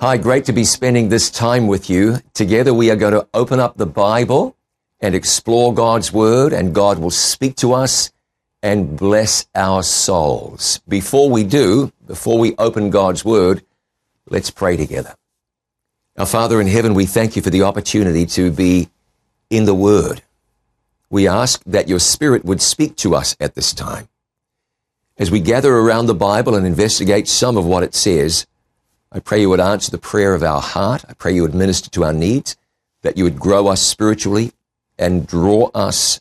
Hi, great to be spending this time with you. Together we are going to open up the Bible and explore God's Word, and God will speak to us and bless our souls. Before we do, before we open God's Word, let's pray together. Our Father in heaven, we thank you for the opportunity to be in the Word. We ask that your Spirit would speak to us at this time. As we gather around the Bible and investigate some of what it says, I pray you would answer the prayer of our heart. I pray you would minister to our needs, that you would grow us spiritually and draw us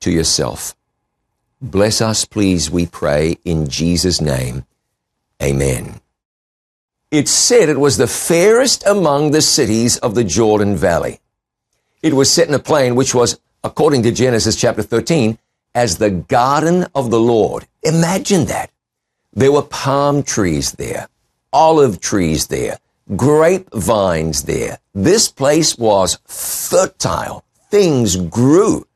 to yourself. Bless us, please, we pray, in Jesus' name. Amen. It said it was the fairest among the cities of the Jordan Valley. It was set in a plain which was, according to Genesis chapter 13, as the garden of the Lord. Imagine that. There were palm trees there olive trees there, grapevines there. This place was fertile. Things grew.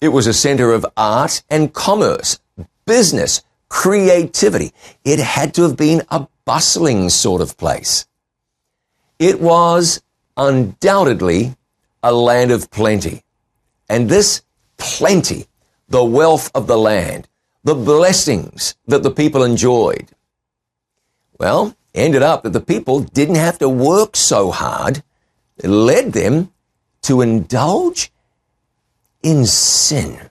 It was a center of art and commerce, business, creativity. It had to have been a bustling sort of place. It was undoubtedly a land of plenty. And this plenty, the wealth of the land, the blessings that the people enjoyed, well, ended up that the people didn't have to work so hard. It led them to indulge in sin.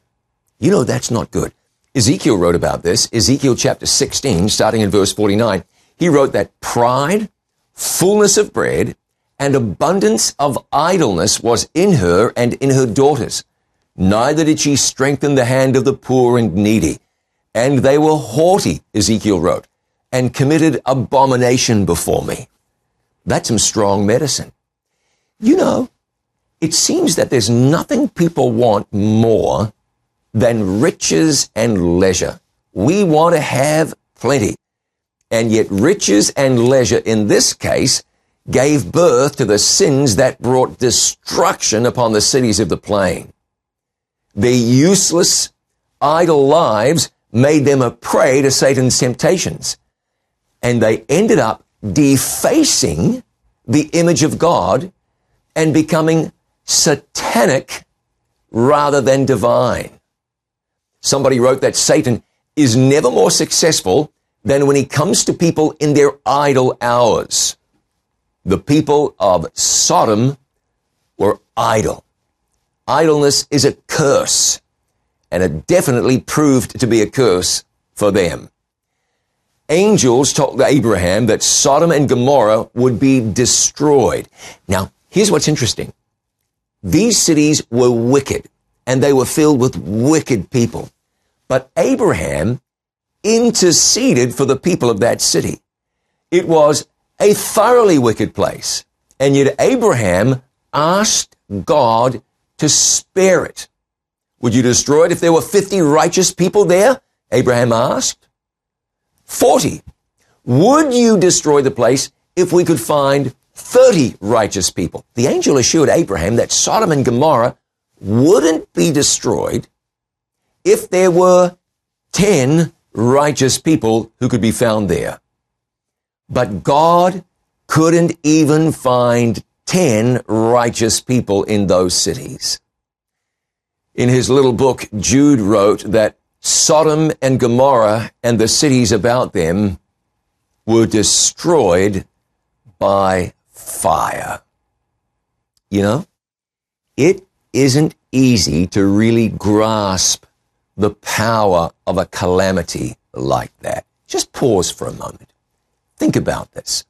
You know, that's not good. Ezekiel wrote about this. Ezekiel chapter 16, starting in verse 49. He wrote that pride, fullness of bread, and abundance of idleness was in her and in her daughters. Neither did she strengthen the hand of the poor and needy. And they were haughty, Ezekiel wrote and committed abomination before me. That's some strong medicine. You know, it seems that there's nothing people want more than riches and leisure. We want to have plenty. And yet riches and leisure in this case gave birth to the sins that brought destruction upon the cities of the plain. Their useless, idle lives made them a prey to Satan's temptations and they ended up defacing the image of God and becoming satanic rather than divine. Somebody wrote that Satan is never more successful than when he comes to people in their idle hours. The people of Sodom were idle. Idleness is a curse, and it definitely proved to be a curse for them angels told Abraham that Sodom and Gomorrah would be destroyed. Now, here's what's interesting. These cities were wicked and they were filled with wicked people. But Abraham interceded for the people of that city. It was a thoroughly wicked place. And yet Abraham asked God to spare it. Would you destroy it if there were 50 righteous people there? Abraham asked. 40. Would you destroy the place if we could find 30 righteous people? The angel assured Abraham that Sodom and Gomorrah wouldn't be destroyed if there were 10 righteous people who could be found there. But God couldn't even find 10 righteous people in those cities. In his little book, Jude wrote that Sodom and Gomorrah and the cities about them were destroyed by fire. You know, it isn't easy to really grasp the power of a calamity like that. Just pause for a moment. Think about this.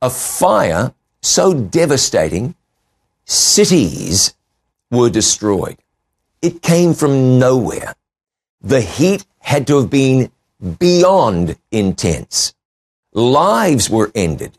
A fire so devastating, cities were destroyed. It came from nowhere. The heat had to have been beyond intense. Lives were ended.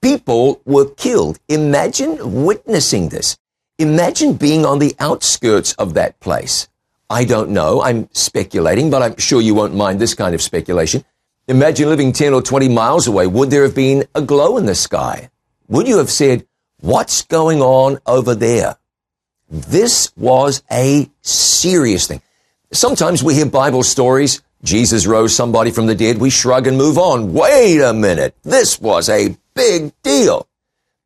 People were killed. Imagine witnessing this. Imagine being on the outskirts of that place. I don't know. I'm speculating, but I'm sure you won't mind this kind of speculation. Imagine living 10 or 20 miles away. Would there have been a glow in the sky? Would you have said, what's going on over there? This was a serious thing. Sometimes we hear Bible stories. Jesus rose somebody from the dead. We shrug and move on. Wait a minute. This was a big deal.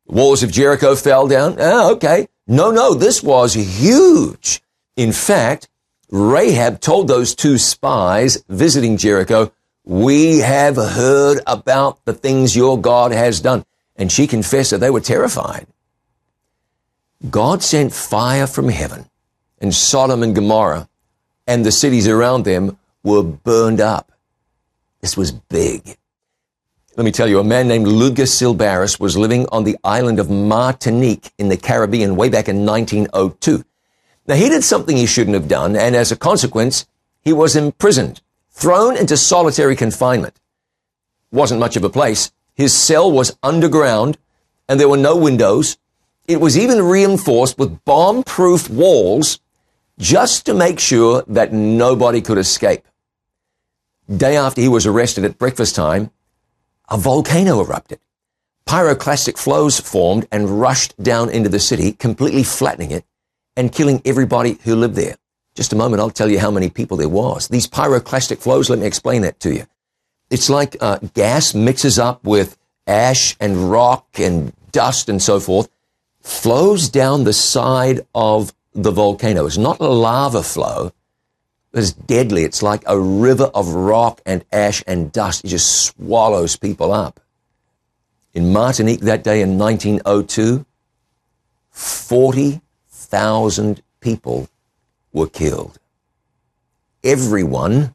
The walls of Jericho fell down. Ah, okay. No, no, this was huge. In fact, Rahab told those two spies visiting Jericho, we have heard about the things your God has done. And she confessed that they were terrified. God sent fire from heaven and Sodom and Gomorrah and the cities around them were burned up. This was big. Let me tell you, a man named Lugas Sylbaris was living on the island of Martinique in the Caribbean way back in 1902. Now, he did something he shouldn't have done, and as a consequence, he was imprisoned, thrown into solitary confinement. Wasn't much of a place. His cell was underground, and there were no windows. It was even reinforced with bomb-proof walls just to make sure that nobody could escape. Day after he was arrested at breakfast time, a volcano erupted. Pyroclastic flows formed and rushed down into the city, completely flattening it and killing everybody who lived there. Just a moment, I'll tell you how many people there was. These pyroclastic flows, let me explain that to you. It's like uh, gas mixes up with ash and rock and dust and so forth, flows down the side of the volcano. It's not a lava flow. It's deadly. It's like a river of rock and ash and dust. It just swallows people up. In Martinique that day in 1902, 40,000 people were killed. Everyone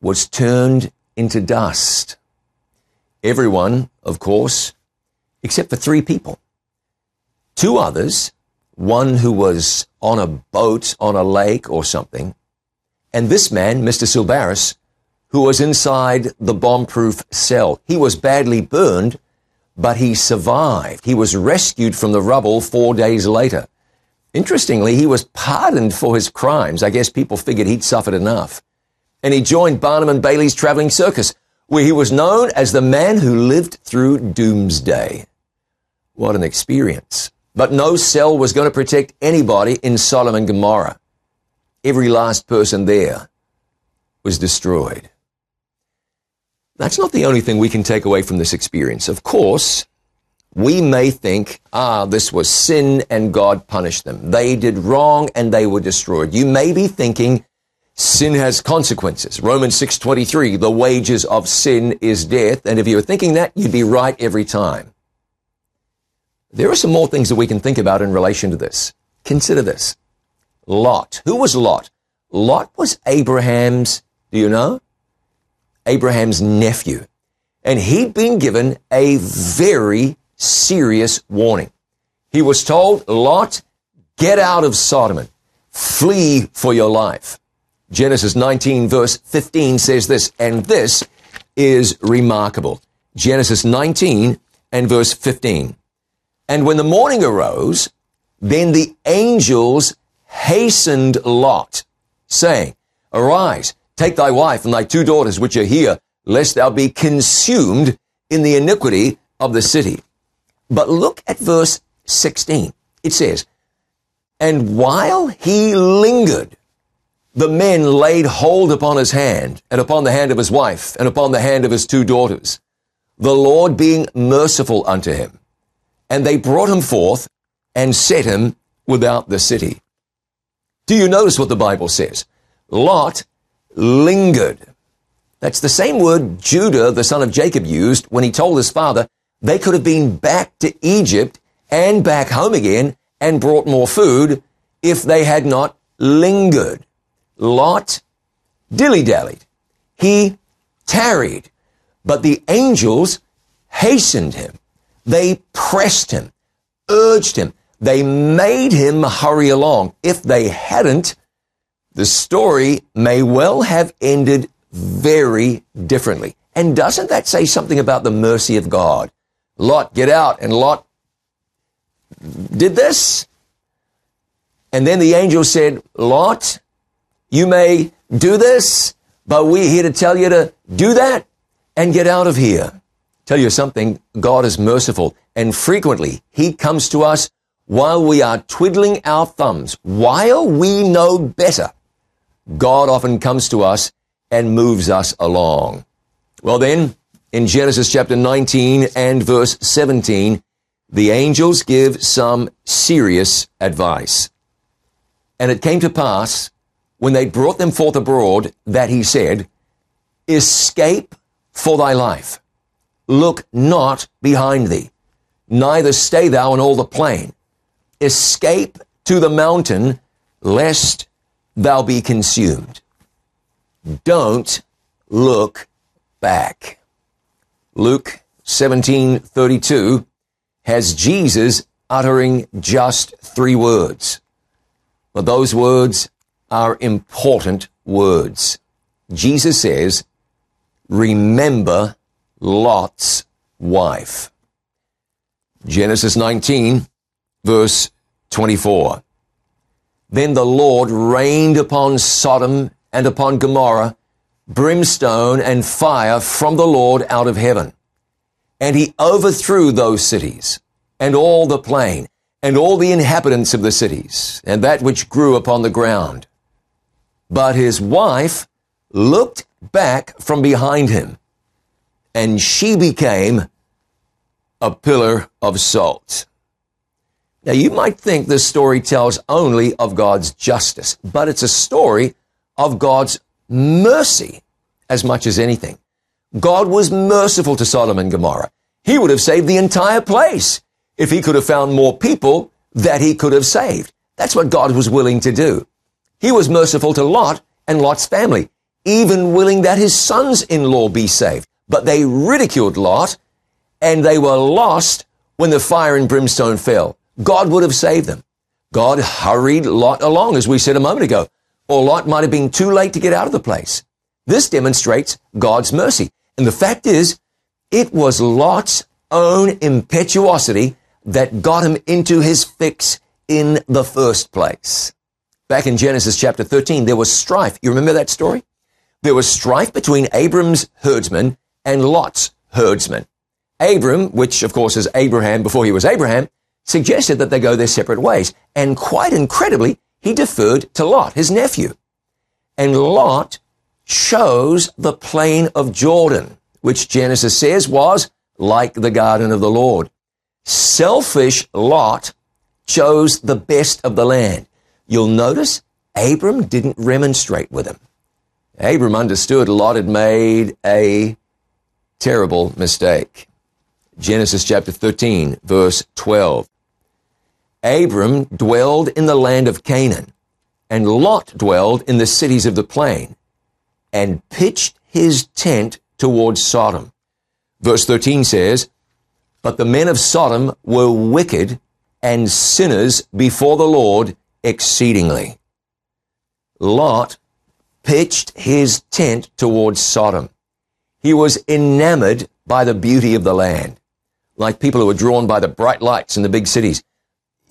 was turned into dust. Everyone, of course, except for three people. Two others, one who was on a boat on a lake or something, and this man, Mr. Sylbaris, who was inside the bomb-proof cell, he was badly burned, but he survived. He was rescued from the rubble four days later. Interestingly, he was pardoned for his crimes. I guess people figured he'd suffered enough. And he joined Barnum and Bailey's traveling circus, where he was known as the man who lived through doomsday. What an experience. But no cell was going to protect anybody in Sodom and Gomorrah. Every last person there was destroyed. That's not the only thing we can take away from this experience. Of course, we may think, ah, this was sin and God punished them. They did wrong and they were destroyed. You may be thinking sin has consequences. Romans 6:23, the wages of sin is death, and if you were thinking that, you'd be right every time. There are some more things that we can think about in relation to this. Consider this. Lot. Who was Lot? Lot was Abraham's, do you know? Abraham's nephew. And he'd been given a very serious warning. He was told, Lot, get out of Sodom. Flee for your life. Genesis 19 verse 15 says this, and this is remarkable. Genesis 19 and verse 15. And when the morning arose, then the angels hastened Lot, saying, Arise, take thy wife and thy two daughters which are here, lest thou be consumed in the iniquity of the city. But look at verse 16. It says, And while he lingered, the men laid hold upon his hand, and upon the hand of his wife, and upon the hand of his two daughters, the Lord being merciful unto him. And they brought him forth and set him without the city. Do you notice what the Bible says? Lot lingered. That's the same word Judah, the son of Jacob, used when he told his father they could have been back to Egypt and back home again and brought more food if they had not lingered. Lot dilly-dallied. He tarried, but the angels hastened him. They pressed him, urged him, they made him hurry along. If they hadn't, the story may well have ended very differently. And doesn't that say something about the mercy of God? Lot, get out. And Lot did this. And then the angel said, Lot, you may do this, but we're here to tell you to do that and get out of here. Tell you something, God is merciful and frequently he comes to us while we are twiddling our thumbs, while we know better, God often comes to us and moves us along. Well then, in Genesis chapter 19 and verse 17, the angels give some serious advice. And it came to pass, when they brought them forth abroad, that he said, Escape for thy life. Look not behind thee, neither stay thou in all the plain. Escape to the mountain, lest thou be consumed. Don't look back. Luke 17:32 has Jesus uttering just three words. But those words are important words. Jesus says, remember Lot's wife. Genesis 19 verse 24. Then the Lord rained upon Sodom and upon Gomorrah brimstone and fire from the Lord out of heaven. And he overthrew those cities and all the plain and all the inhabitants of the cities and that which grew upon the ground. But his wife looked back from behind him and she became a pillar of salt. Now you might think this story tells only of God's justice, but it's a story of God's mercy as much as anything. God was merciful to Sodom and Gomorrah. He would have saved the entire place if he could have found more people that he could have saved. That's what God was willing to do. He was merciful to Lot and Lot's family, even willing that his sons-in-law be saved. But they ridiculed Lot and they were lost when the fire and brimstone fell. God would have saved them. God hurried Lot along, as we said a moment ago, or Lot might have been too late to get out of the place. This demonstrates God's mercy. And the fact is, it was Lot's own impetuosity that got him into his fix in the first place. Back in Genesis chapter 13, there was strife. You remember that story? There was strife between Abram's herdsmen and Lot's herdsmen. Abram, which of course is Abraham before he was Abraham, suggested that they go their separate ways. And quite incredibly, he deferred to Lot, his nephew. And Lot chose the plain of Jordan, which Genesis says was like the garden of the Lord. Selfish Lot chose the best of the land. You'll notice Abram didn't remonstrate with him. Abram understood Lot had made a terrible mistake. Genesis chapter 13, verse 12. Abram dwelled in the land of Canaan, and Lot dwelled in the cities of the plain, and pitched his tent towards Sodom. Verse 13 says, But the men of Sodom were wicked and sinners before the Lord exceedingly. Lot pitched his tent towards Sodom. He was enamored by the beauty of the land, like people who are drawn by the bright lights in the big cities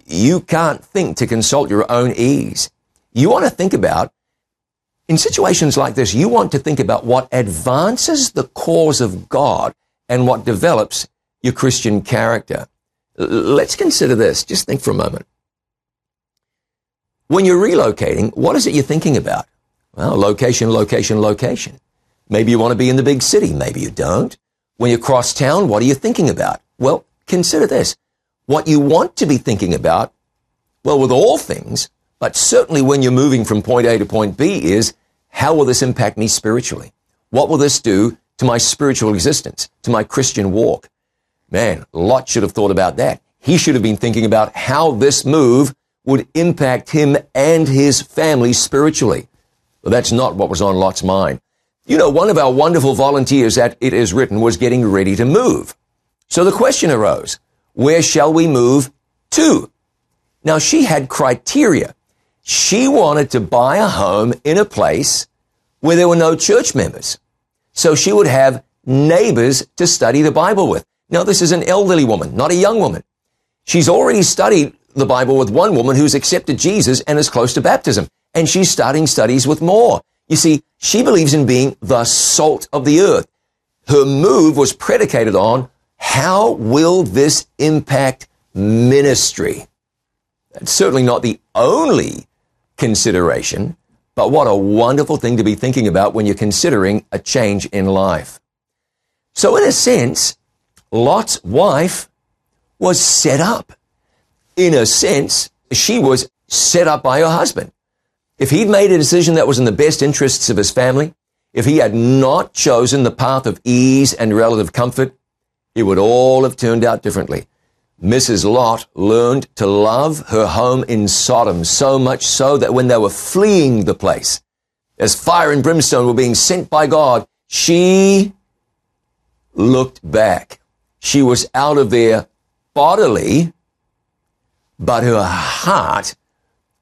you can't think to consult your own ease. You want to think about, in situations like this, you want to think about what advances the cause of God and what develops your Christian character. Let's consider this. Just think for a moment. When you're relocating, what is it you're thinking about? Well, location, location, location. Maybe you want to be in the big city. Maybe you don't. When you cross town, what are you thinking about? Well, consider this. What you want to be thinking about, well, with all things, but certainly when you're moving from point A to point B is, how will this impact me spiritually? What will this do to my spiritual existence, to my Christian walk? Man, Lot should have thought about that. He should have been thinking about how this move would impact him and his family spiritually. But that's not what was on Lot's mind. You know, one of our wonderful volunteers at It Is Written was getting ready to move. So the question arose, where shall we move to? Now she had criteria. She wanted to buy a home in a place where there were no church members. So she would have neighbors to study the Bible with. Now this is an elderly woman, not a young woman. She's already studied the Bible with one woman who's accepted Jesus and is close to baptism. And she's starting studies with more. You see, she believes in being the salt of the earth. Her move was predicated on how will this impact ministry? That's certainly not the only consideration, but what a wonderful thing to be thinking about when you're considering a change in life. So in a sense, Lot's wife was set up. In a sense, she was set up by her husband. If he'd made a decision that was in the best interests of his family, if he had not chosen the path of ease and relative comfort, it would all have turned out differently. Mrs. Lot learned to love her home in Sodom so much so that when they were fleeing the place, as fire and brimstone were being sent by God, she looked back. She was out of there bodily, but her heart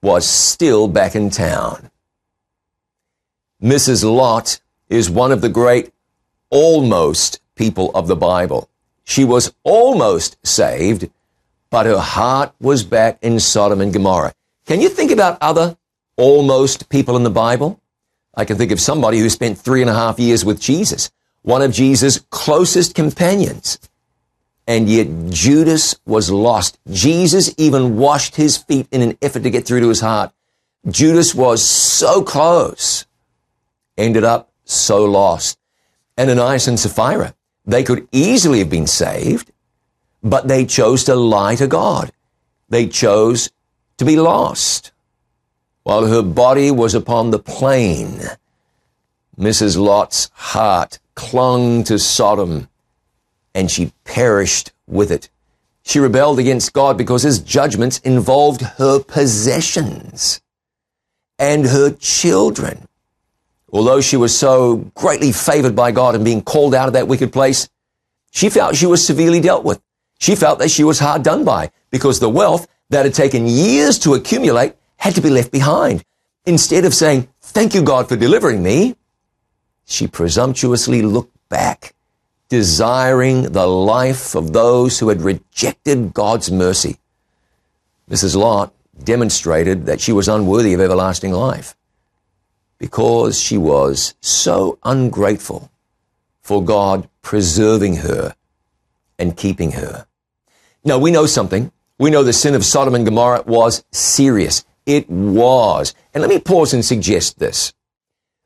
was still back in town. Mrs. Lot is one of the great almost people of the Bible. She was almost saved, but her heart was back in Sodom and Gomorrah. Can you think about other almost people in the Bible? I can think of somebody who spent three and a half years with Jesus, one of Jesus' closest companions. And yet Judas was lost. Jesus even washed his feet in an effort to get through to his heart. Judas was so close, ended up so lost. Ananias and Sapphira, they could easily have been saved, but they chose to lie to God. They chose to be lost. While her body was upon the plain, Mrs. Lot's heart clung to Sodom and she perished with it. She rebelled against God because his judgments involved her possessions and her children. Although she was so greatly favored by God and being called out of that wicked place, she felt she was severely dealt with. She felt that she was hard done by because the wealth that had taken years to accumulate had to be left behind. Instead of saying, thank you God for delivering me, she presumptuously looked back desiring the life of those who had rejected God's mercy. Mrs. Lot demonstrated that she was unworthy of everlasting life because she was so ungrateful for God preserving her and keeping her. Now we know something. We know the sin of Sodom and Gomorrah was serious. It was. And let me pause and suggest this.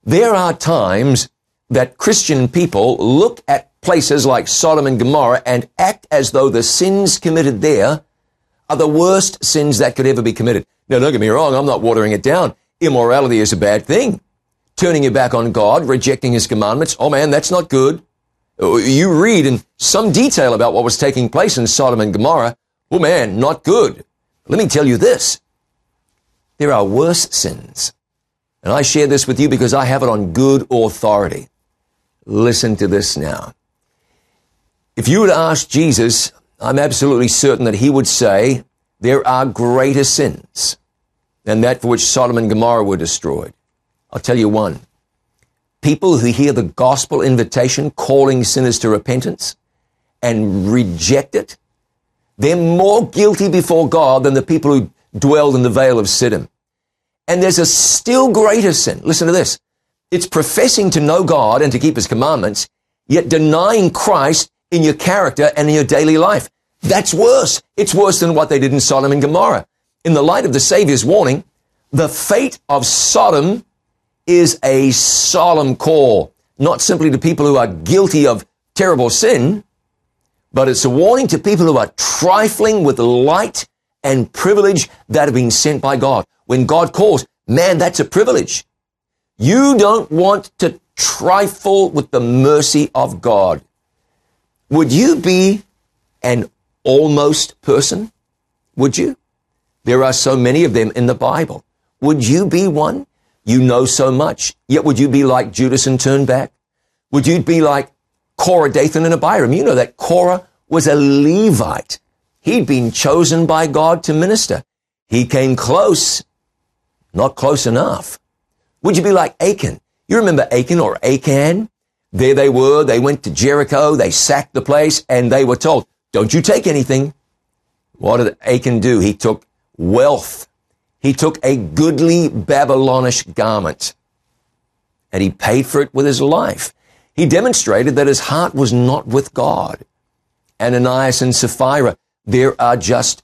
There are times that Christian people look at places like Sodom and Gomorrah and act as though the sins committed there are the worst sins that could ever be committed. Now, don't get me wrong, I'm not watering it down. Immorality is a bad thing. Turning your back on God, rejecting his commandments, oh man, that's not good. Uh, you read in some detail about what was taking place in Sodom and Gomorrah. Oh man, not good. Let me tell you this. There are worse sins. And I share this with you because I have it on good authority. Listen to this now. If you would ask Jesus, I'm absolutely certain that he would say, there are greater sins than that for which Sodom and Gomorrah were destroyed. I'll tell you one. People who hear the gospel invitation calling sinners to repentance and reject it, they're more guilty before God than the people who dwelled in the vale of Siddim. And there's a still greater sin. Listen to this. It's professing to know God and to keep his commandments, yet denying Christ in your character and in your daily life. That's worse. It's worse than what they did in Sodom and Gomorrah. In the light of the Savior's warning, the fate of Sodom is a solemn call, not simply to people who are guilty of terrible sin, but it's a warning to people who are trifling with light and privilege that have been sent by God. When God calls, man, that's a privilege. You don't want to trifle with the mercy of God. Would you be an almost person? Would you? There are so many of them in the Bible. Would you be one? You know so much, yet would you be like Judas and turn back? Would you be like Korah, Dathan, and Abiram? You know that Korah was a Levite. He'd been chosen by God to minister. He came close, not close enough. Would you be like Achan? You remember Achan or Achan? There they were. They went to Jericho. They sacked the place and they were told, don't you take anything. What did Achan do? He took wealth. He took a goodly Babylonish garment and he paid for it with his life. He demonstrated that his heart was not with God. Ananias and Sapphira, there are just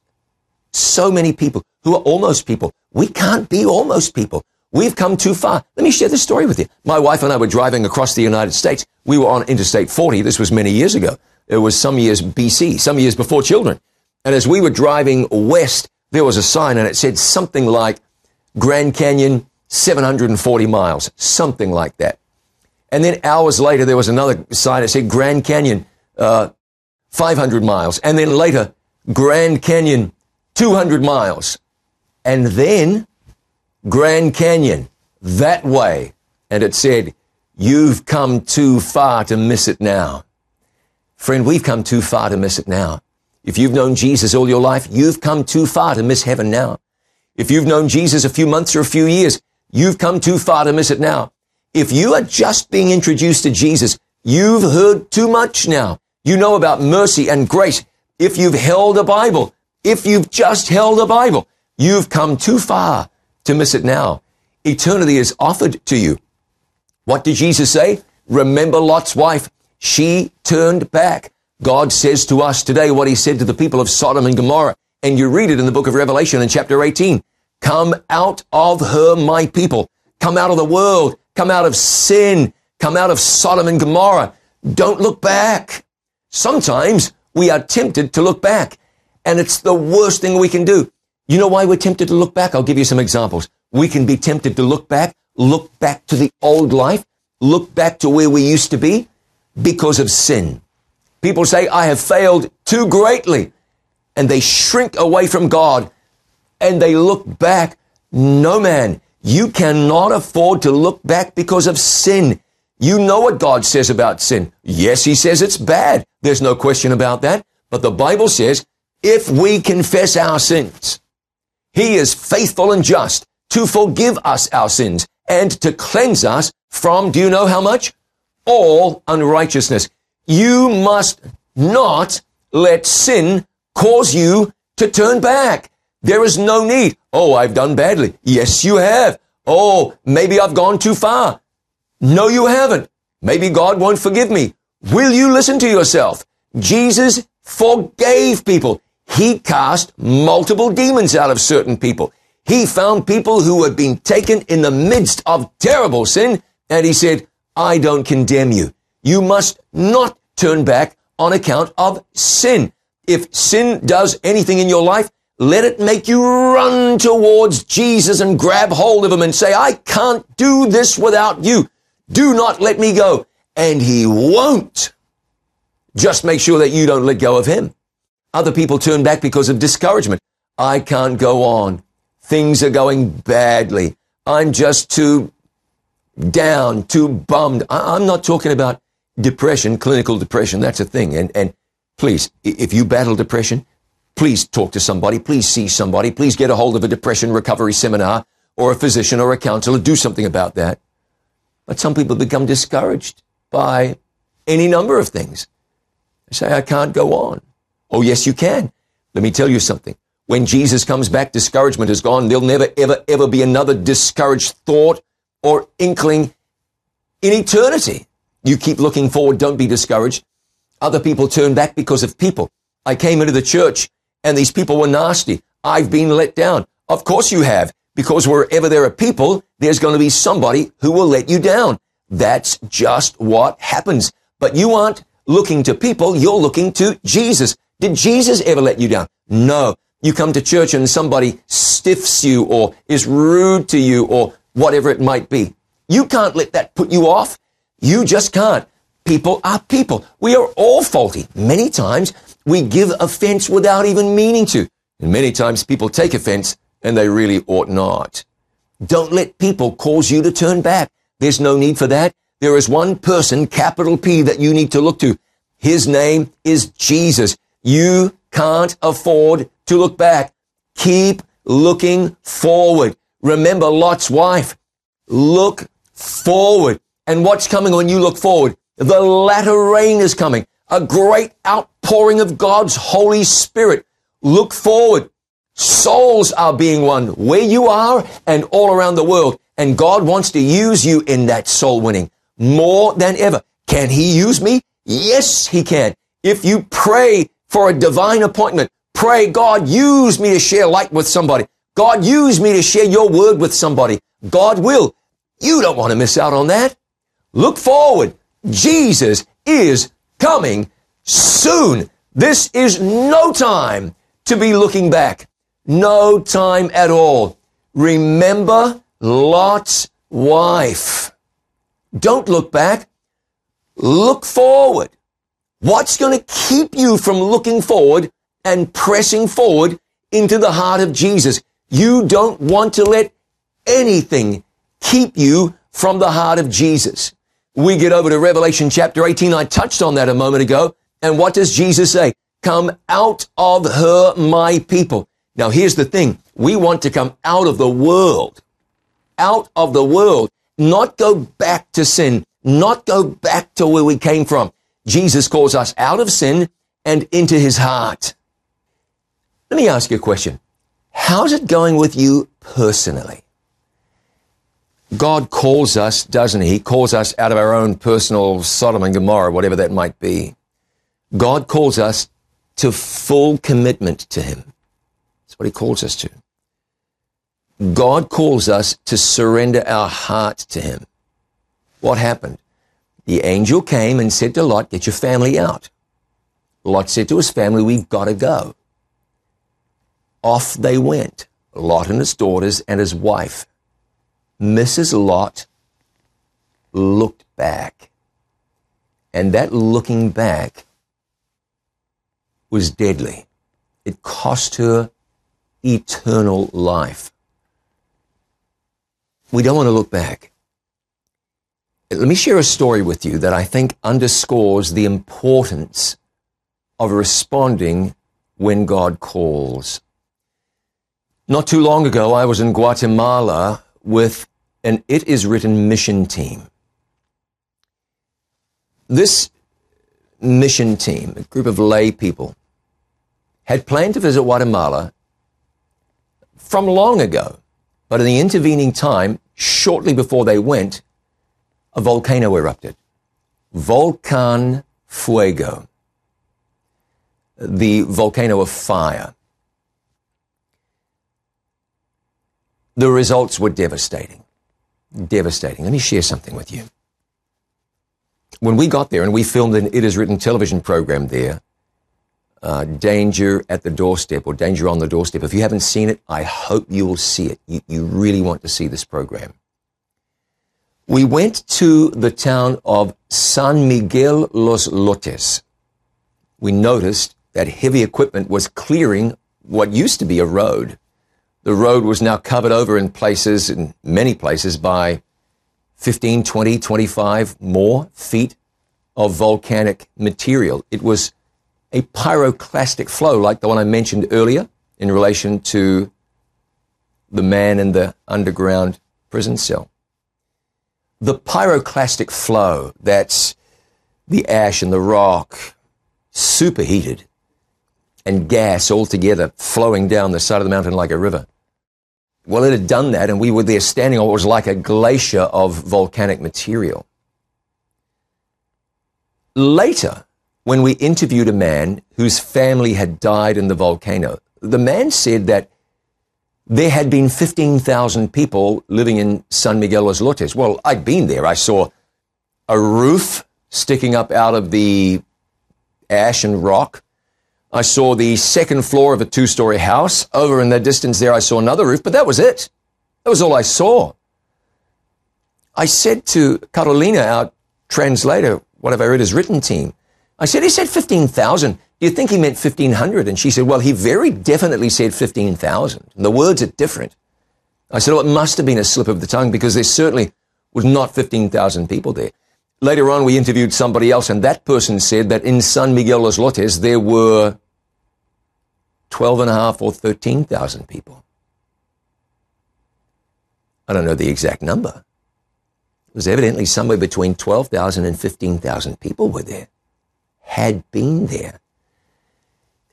so many people who are almost people. We can't be almost people. We've come too far. Let me share this story with you. My wife and I were driving across the United States. We were on Interstate 40. This was many years ago. It was some years BC, some years before children. And as we were driving west, there was a sign and it said something like Grand Canyon, 740 miles, something like that. And then hours later, there was another sign that said Grand Canyon, uh, 500 miles. And then later, Grand Canyon, 200 miles. And then Grand Canyon, that way. And it said, You've come too far to miss it now. Friend, we've come too far to miss it now. If you've known Jesus all your life, you've come too far to miss heaven now. If you've known Jesus a few months or a few years, you've come too far to miss it now. If you are just being introduced to Jesus, you've heard too much now. You know about mercy and grace. If you've held a Bible, if you've just held a Bible, you've come too far to miss it now. Eternity is offered to you. What did Jesus say? Remember Lot's wife. She turned back. God says to us today what he said to the people of Sodom and Gomorrah. And you read it in the book of Revelation in chapter 18. Come out of her, my people. Come out of the world. Come out of sin. Come out of Sodom and Gomorrah. Don't look back. Sometimes we are tempted to look back and it's the worst thing we can do. You know why we're tempted to look back? I'll give you some examples. We can be tempted to look back, look back to the old life, look back to where we used to be because of sin. People say, I have failed too greatly. And they shrink away from God and they look back. No man, you cannot afford to look back because of sin. You know what God says about sin. Yes, he says it's bad. There's no question about that. But the Bible says if we confess our sins, he is faithful and just to forgive us our sins and to cleanse us from, do you know how much? All unrighteousness. You must not let sin cause you to turn back. There is no need. Oh, I've done badly. Yes, you have. Oh, maybe I've gone too far. No, you haven't. Maybe God won't forgive me. Will you listen to yourself? Jesus forgave people. He cast multiple demons out of certain people. He found people who had been taken in the midst of terrible sin, and he said, I don't condemn you. You must not turn back on account of sin. If sin does anything in your life, let it make you run towards Jesus and grab hold of him and say, I can't do this without you. Do not let me go. And he won't. Just make sure that you don't let go of him. Other people turn back because of discouragement. I can't go on. Things are going badly. I'm just too down, too bummed. I- am not talking about depression, clinical depression. That's a thing. And, and please, if you battle depression, please talk to somebody. Please see somebody. Please get a hold of a depression recovery seminar or a physician or a counselor. Do something about that. But some people become discouraged by any number of things. They say, I can't go on. Oh, yes, you can. Let me tell you something. When Jesus comes back, discouragement is gone. There'll never, ever, ever be another discouraged thought or inkling in eternity. You keep looking forward. Don't be discouraged. Other people turn back because of people. I came into the church and these people were nasty. I've been let down. Of course you have, because wherever there are people, there's going to be somebody who will let you down. That's just what happens. But you aren't looking to people. You're looking to Jesus. Did Jesus ever let you down? No. You come to church and somebody stiffs you or is rude to you or whatever it might be. You can't let that put you off. You just can't. People are people. We are all faulty. Many times we give offense without even meaning to. And many times people take offense and they really ought not. Don't let people cause you to turn back. There's no need for that. There is one person, capital P, that you need to look to. His name is Jesus. You can't afford to look back. Keep looking forward. Remember Lot's wife. Look forward. And what's coming when you look forward? The latter rain is coming. A great outpouring of God's Holy Spirit. Look forward. Souls are being won where you are and all around the world. And God wants to use you in that soul winning more than ever. Can he use me? Yes, he can. If you pray for a divine appointment. Pray, God, use me to share light with somebody. God, use me to share your word with somebody. God will. You don't want to miss out on that. Look forward. Jesus is coming soon. This is no time to be looking back. No time at all. Remember Lot's wife. Don't look back. Look forward. What's going to keep you from looking forward and pressing forward into the heart of Jesus? You don't want to let anything keep you from the heart of Jesus. We get over to Revelation chapter 18. I touched on that a moment ago. And what does Jesus say? Come out of her, my people. Now here's the thing. We want to come out of the world, out of the world, not go back to sin, not go back to where we came from. Jesus calls us out of sin and into his heart. Let me ask you a question. How's it going with you personally? God calls us, doesn't he? He calls us out of our own personal Sodom and Gomorrah, whatever that might be. God calls us to full commitment to him. That's what he calls us to. God calls us to surrender our heart to him. What happened? The angel came and said to Lot, get your family out. Lot said to his family, we've got to go. Off they went, Lot and his daughters and his wife. Mrs. Lot looked back. And that looking back was deadly. It cost her eternal life. We don't want to look back. Let me share a story with you that I think underscores the importance of responding when God calls. Not too long ago, I was in Guatemala with an It Is Written mission team. This mission team, a group of lay people, had planned to visit Guatemala from long ago, but in the intervening time, shortly before they went, a volcano erupted. Volcan Fuego. The volcano of fire. The results were devastating. Devastating. Let me share something with you. When we got there and we filmed an It Is Written television program there, uh, Danger at the Doorstep or Danger on the Doorstep. If you haven't seen it, I hope you will see it. You, you really want to see this program. We went to the town of San Miguel Los Lotes. We noticed that heavy equipment was clearing what used to be a road. The road was now covered over in places, in many places, by 15, 20, 25 more feet of volcanic material. It was a pyroclastic flow like the one I mentioned earlier in relation to the man in the underground prison cell. The pyroclastic flow, that's the ash and the rock superheated and gas all together flowing down the side of the mountain like a river. Well, it had done that, and we were there standing on what was like a glacier of volcanic material. Later, when we interviewed a man whose family had died in the volcano, the man said that there had been 15,000 people living in San Miguel Los Lotes. Well, I'd been there. I saw a roof sticking up out of the ash and rock. I saw the second floor of a two story house. Over in the distance there, I saw another roof, but that was it. That was all I saw. I said to Carolina, our translator, whatever it is written team, I said, he said 15,000. Do you think he meant 1,500? And she said, well, he very definitely said 15,000. And the words are different. I said, well, it must have been a slip of the tongue because there certainly was not 15,000 people there. Later on, we interviewed somebody else, and that person said that in San Miguel Los Lotes, there were 12 and a half or 13,000 people. I don't know the exact number. It was evidently somewhere between 12,000 and 15,000 people were there had been there.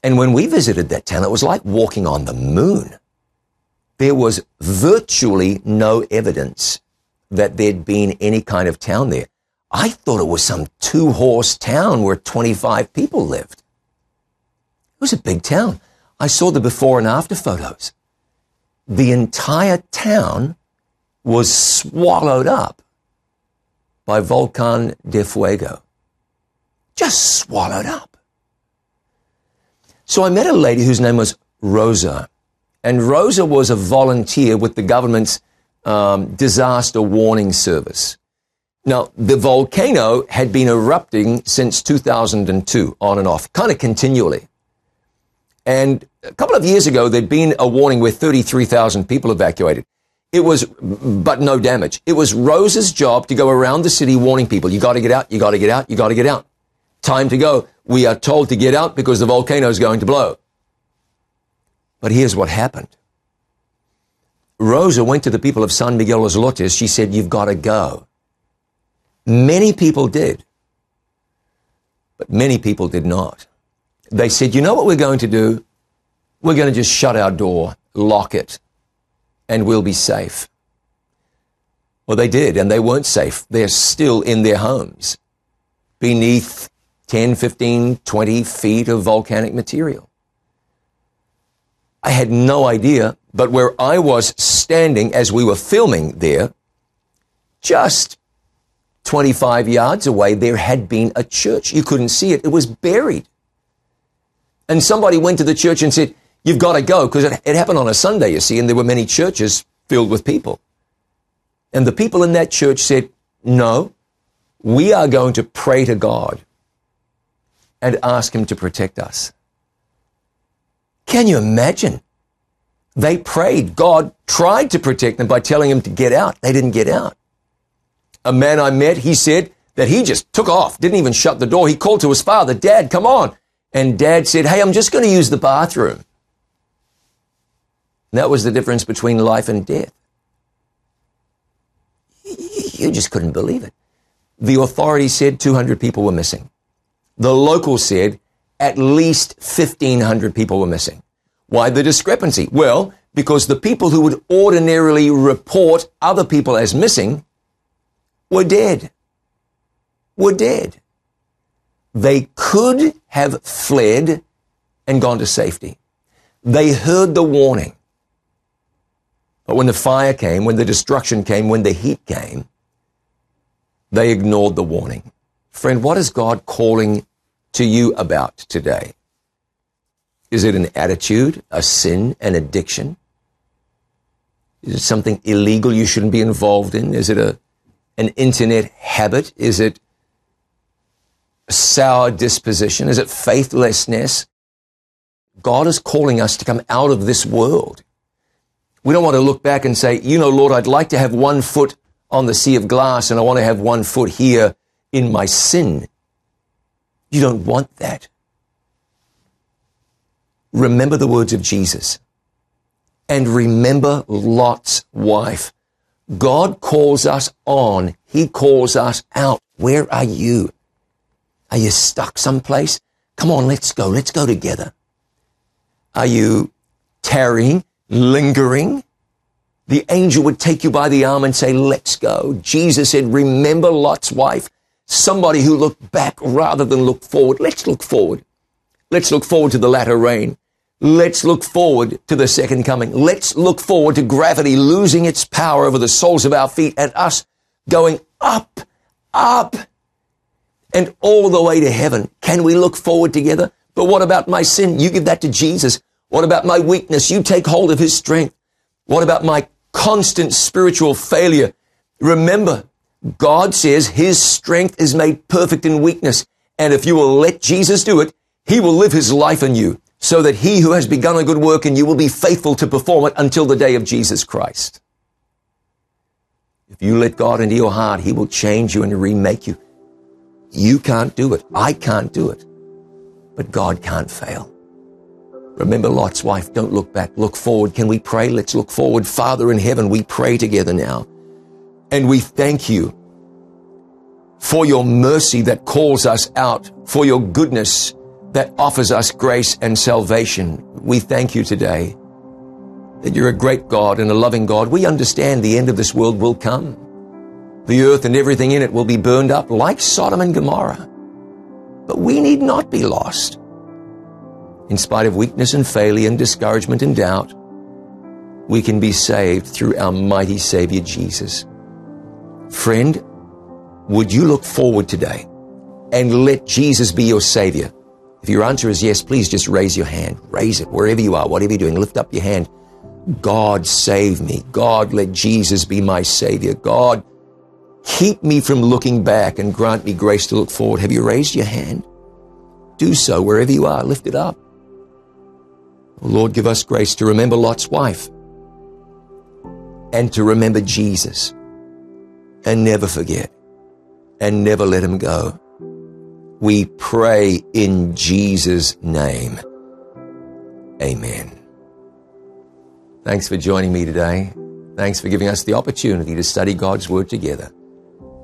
And when we visited that town, it was like walking on the moon. There was virtually no evidence that there'd been any kind of town there. I thought it was some two horse town where 25 people lived. It was a big town. I saw the before and after photos. the entire town was swallowed up by Volcan de Fuego. Just swallowed up. So I met a lady whose name was Rosa. And Rosa was a volunteer with the government's um, disaster warning service. Now, the volcano had been erupting since 2002, on and off, kind of continually. And a couple of years ago, there'd been a warning where 33,000 people evacuated. It was, but no damage. It was Rosa's job to go around the city warning people, you got to get out, you got to get out, you got to get out. Time to go. We are told to get out because the volcano is going to blow. But here's what happened. Rosa went to the people of San Miguel Los Lotes. She said, you've got to go. Many people did, but many people did not. They said, you know what we're going to do? We're going to just shut our door, lock it, and we'll be safe. Well, they did, and they weren't safe. They're still in their homes beneath 10, 15, 20 feet of volcanic material. I had no idea, but where I was standing as we were filming there, just 25 yards away, there had been a church. You couldn't see it. It was buried. And somebody went to the church and said, you've got to go because it, it happened on a Sunday, you see, and there were many churches filled with people. And the people in that church said, no, we are going to pray to God and ask him to protect us. Can you imagine? They prayed. God tried to protect them by telling them to get out. They didn't get out. A man I met, he said that he just took off, didn't even shut the door. He called to his father, Dad, come on. And dad said, Hey, I'm just going to use the bathroom. And that was the difference between life and death. You just couldn't believe it. The authorities said 200 people were missing. The locals said at least 1,500 people were missing. Why the discrepancy? Well, because the people who would ordinarily report other people as missing were dead. Were dead. They could have fled and gone to safety. They heard the warning. But when the fire came, when the destruction came, when the heat came, they ignored the warning. Friend, what is God calling to you about today? Is it an attitude, a sin, an addiction? Is it something illegal you shouldn't be involved in? Is it a, an internet habit? Is it a sour disposition? Is it faithlessness? God is calling us to come out of this world. We don't want to look back and say, you know, Lord, I'd like to have one foot on the sea of glass and I want to have one foot here in my sin. You don't want that. Remember the words of Jesus and remember Lot's wife. God calls us on. He calls us out. Where are you? Are you stuck someplace? Come on, let's go. Let's go together. Are you tarrying, lingering? The angel would take you by the arm and say, let's go. Jesus said, remember Lot's wife somebody who looked back rather than look forward. Let's look forward. Let's look forward to the latter rain. Let's look forward to the second coming. Let's look forward to gravity losing its power over the soles of our feet and us going up, up, and all the way to heaven. Can we look forward together? But what about my sin? You give that to Jesus. What about my weakness? You take hold of his strength. What about my constant spiritual failure? Remember, God says his strength is made perfect in weakness. And if you will let Jesus do it, he will live his life in you so that he who has begun a good work in you will be faithful to perform it until the day of Jesus Christ. If you let God into your heart, he will change you and remake you. You can't do it. I can't do it. But God can't fail. Remember Lot's wife. Don't look back. Look forward. Can we pray? Let's look forward. Father in heaven, we pray together now. And we thank you for your mercy that calls us out, for your goodness that offers us grace and salvation. We thank you today that you're a great God and a loving God. We understand the end of this world will come. The earth and everything in it will be burned up like Sodom and Gomorrah. But we need not be lost. In spite of weakness and failure and discouragement and doubt, we can be saved through our mighty Savior Jesus. Friend, would you look forward today and let Jesus be your Savior? If your answer is yes, please just raise your hand. Raise it wherever you are, whatever you're doing. Lift up your hand. God save me. God, let Jesus be my Savior. God, keep me from looking back and grant me grace to look forward. Have you raised your hand? Do so wherever you are. Lift it up. Oh, Lord, give us grace to remember Lot's wife and to remember Jesus and never forget and never let him go. We pray in Jesus' name. Amen. Thanks for joining me today. Thanks for giving us the opportunity to study God's Word together.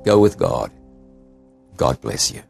Go with God. God bless you.